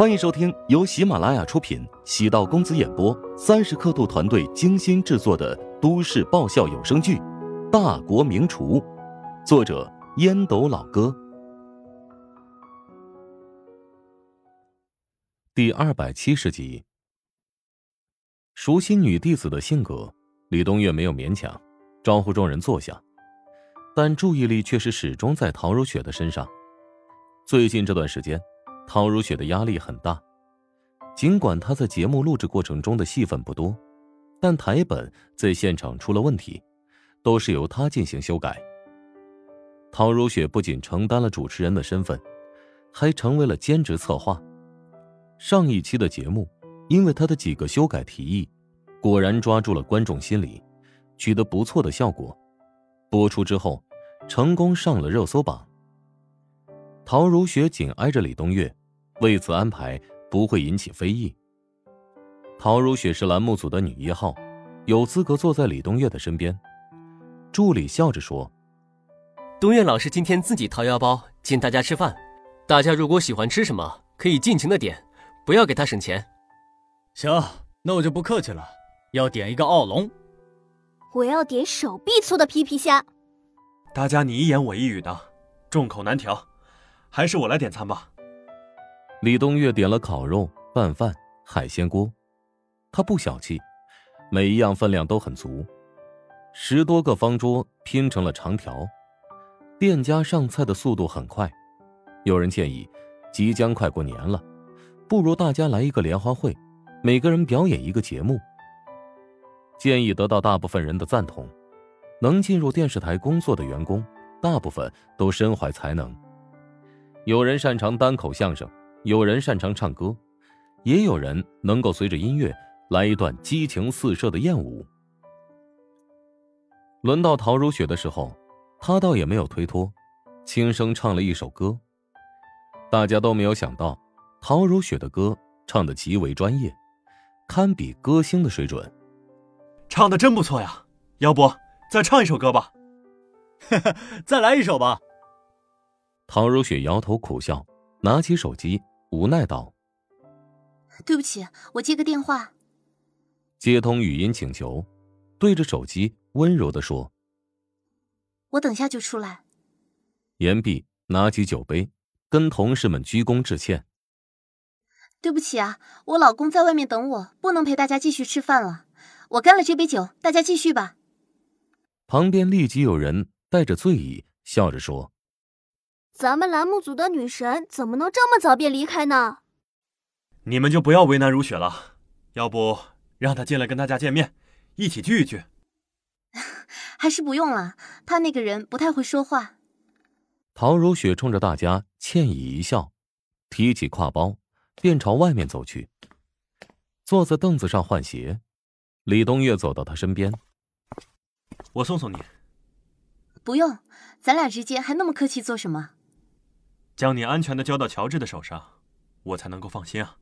欢迎收听由喜马拉雅出品、喜道公子演播、三十刻度团队精心制作的都市爆笑有声剧《大国名厨》，作者烟斗老哥，第二百七十集。熟悉女弟子的性格，李东岳没有勉强，招呼众人坐下，但注意力却是始终在陶如雪的身上。最近这段时间。陶如雪的压力很大，尽管她在节目录制过程中的戏份不多，但台本在现场出了问题，都是由她进行修改。陶如雪不仅承担了主持人的身份，还成为了兼职策划。上一期的节目，因为她的几个修改提议，果然抓住了观众心理，取得不错的效果。播出之后，成功上了热搜榜。陶如雪紧挨着李东岳。为此安排不会引起非议。陶如雪是栏目组的女一号，有资格坐在李东岳的身边。助理笑着说：“东岳老师今天自己掏腰包请大家吃饭，大家如果喜欢吃什么，可以尽情的点，不要给他省钱。”行，那我就不客气了，要点一个奥龙。我要点手臂粗的皮皮虾。大家你一言我一语的，众口难调，还是我来点餐吧。李东岳点了烤肉、拌饭、海鲜锅，他不小气，每一样分量都很足。十多个方桌拼成了长条，店家上菜的速度很快。有人建议，即将快过年了，不如大家来一个联欢会，每个人表演一个节目。建议得到大部分人的赞同。能进入电视台工作的员工，大部分都身怀才能，有人擅长单口相声。有人擅长唱歌，也有人能够随着音乐来一段激情四射的艳舞。轮到陶如雪的时候，她倒也没有推脱，轻声唱了一首歌。大家都没有想到，陶如雪的歌唱的极为专业，堪比歌星的水准。唱的真不错呀，要不再唱一首歌吧？再来一首吧。陶如雪摇头苦笑，拿起手机。无奈道：“对不起，我接个电话。”接通语音请求，对着手机温柔的说：“我等下就出来。”言毕，拿起酒杯，跟同事们鞠躬致歉：“对不起啊，我老公在外面等我，不能陪大家继续吃饭了。我干了这杯酒，大家继续吧。”旁边立即有人带着醉意笑着说。咱们栏目组的女神怎么能这么早便离开呢？你们就不要为难如雪了，要不让她进来跟大家见面，一起聚一聚。还是不用了，她那个人不太会说话。陶如雪冲着大家歉意一笑，提起挎包便朝外面走去。坐在凳子上换鞋，李东月走到他身边：“我送送你。”不用，咱俩之间还那么客气做什么？将你安全的交到乔治的手上，我才能够放心啊。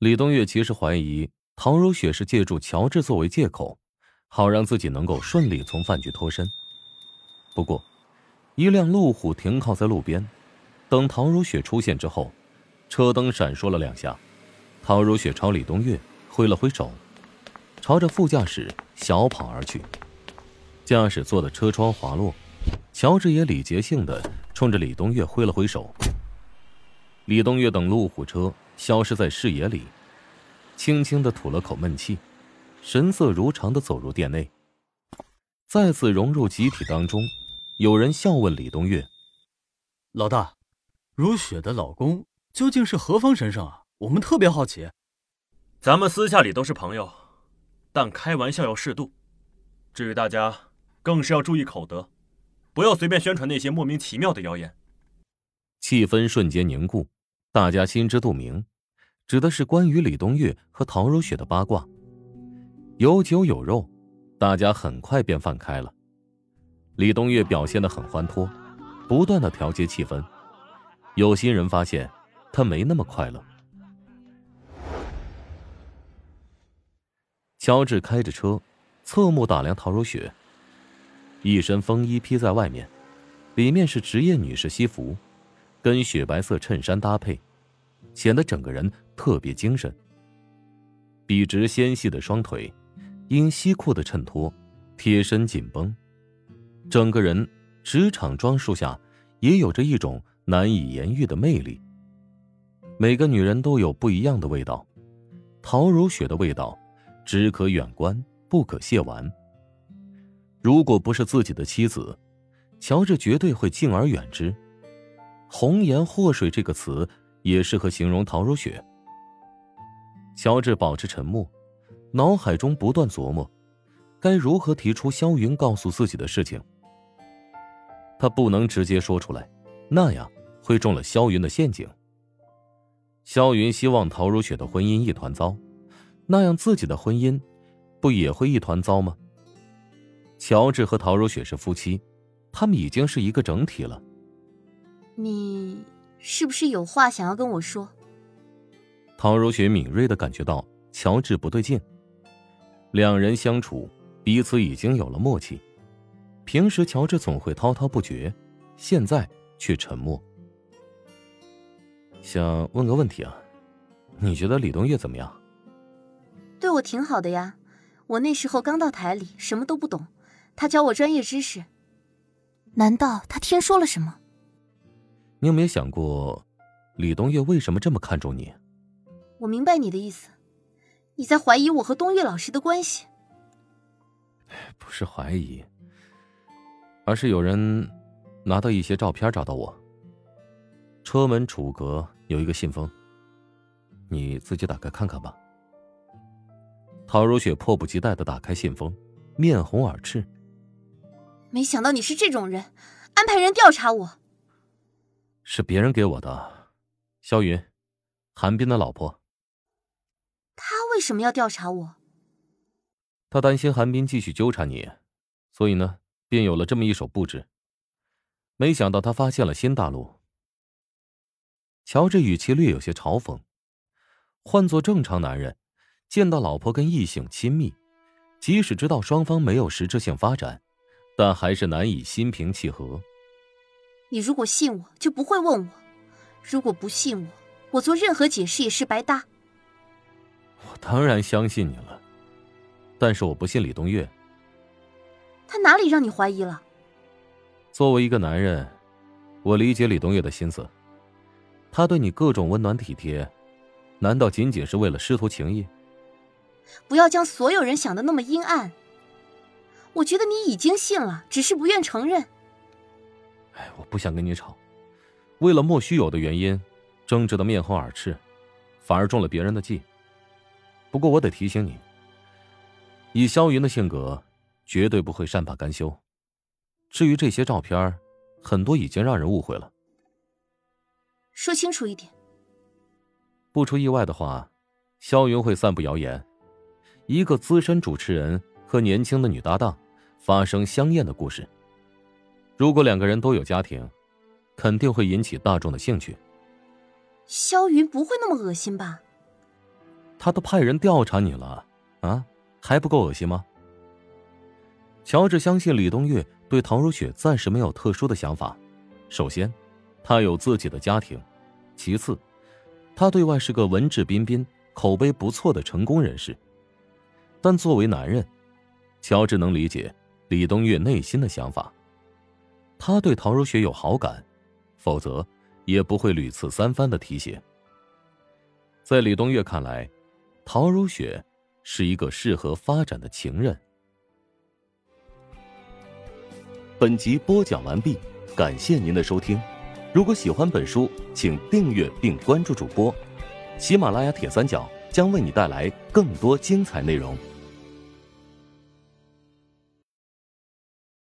李东月其实怀疑唐如雪是借助乔治作为借口，好让自己能够顺利从饭局脱身。不过，一辆路虎停靠在路边，等唐如雪出现之后，车灯闪烁了两下，唐如雪朝李东月挥了挥手，朝着副驾驶小跑而去。驾驶座的车窗滑落，乔治也礼节性的。冲着李东岳挥了挥手。李东岳等路虎车消失在视野里，轻轻的吐了口闷气，神色如常的走入店内，再次融入集体当中。有人笑问李东岳：“老大，如雪的老公究竟是何方神圣啊？我们特别好奇。”咱们私下里都是朋友，但开玩笑要适度。至于大家，更是要注意口德。不要随便宣传那些莫名其妙的谣言。气氛瞬间凝固，大家心知肚明，指的是关于李东月和陶如雪的八卦。有酒有肉，大家很快便放开了。李东月表现的很欢脱，不断的调节气氛。有心人发现，他没那么快乐。乔治开着车，侧目打量陶如雪。一身风衣披在外面，里面是职业女士西服，跟雪白色衬衫搭配，显得整个人特别精神。笔直纤细的双腿，因西裤的衬托，贴身紧绷，整个人职场装束下也有着一种难以言喻的魅力。每个女人都有不一样的味道，陶如雪的味道，只可远观，不可亵玩。如果不是自己的妻子，乔治绝对会敬而远之。红颜祸水这个词也适合形容陶如雪。乔治保持沉默，脑海中不断琢磨，该如何提出萧云告诉自己的事情。他不能直接说出来，那样会中了萧云的陷阱。萧云希望陶如雪的婚姻一团糟，那样自己的婚姻不也会一团糟吗？乔治和陶如雪是夫妻，他们已经是一个整体了。你是不是有话想要跟我说？陶如雪敏锐的感觉到乔治不对劲，两人相处彼此已经有了默契。平时乔治总会滔滔不绝，现在却沉默。想问个问题啊，你觉得李东月怎么样？对我挺好的呀，我那时候刚到台里，什么都不懂，他教我专业知识。难道他听说了什么？你有没有想过，李东月为什么这么看重你？我明白你的意思，你在怀疑我和东岳老师的关系。不是怀疑，而是有人拿到一些照片找到我。车门楚阁有一个信封，你自己打开看看吧。陶如雪迫不及待的打开信封，面红耳赤。没想到你是这种人，安排人调查我。是别人给我的，萧云，韩冰的老婆。他为什么要调查我？他担心韩冰继续纠缠你，所以呢，便有了这么一手布置。没想到他发现了新大陆。乔治语气略有些嘲讽。换做正常男人，见到老婆跟异性亲密，即使知道双方没有实质性发展，但还是难以心平气和。你如果信我，就不会问我；如果不信我，我做任何解释也是白搭。我当然相信你了，但是我不信李东岳。他哪里让你怀疑了？作为一个男人，我理解李东岳的心思。他对你各种温暖体贴，难道仅仅是为了师徒情谊？不要将所有人想的那么阴暗。我觉得你已经信了，只是不愿承认。哎，我不想跟你吵，为了莫须有的原因，争执的面红耳赤，反而中了别人的计。不过我得提醒你，以萧云的性格，绝对不会善罢甘休。至于这些照片，很多已经让人误会了。说清楚一点。不出意外的话，萧云会散布谣言，一个资深主持人和年轻的女搭档发生香艳的故事。如果两个人都有家庭，肯定会引起大众的兴趣。萧云不会那么恶心吧？他都派人调查你了，啊，还不够恶心吗？乔治相信李东岳对唐如雪暂时没有特殊的想法。首先，他有自己的家庭；其次，他对外是个文质彬彬、口碑不错的成功人士。但作为男人，乔治能理解李东岳内心的想法。他对陶如雪有好感，否则也不会屡次三番的提携。在李东岳看来。陶如雪是一个适合发展的情人。本集播讲完毕，感谢您的收听。如果喜欢本书，请订阅并关注主播。喜马拉雅铁三角将为你带来更多精彩内容。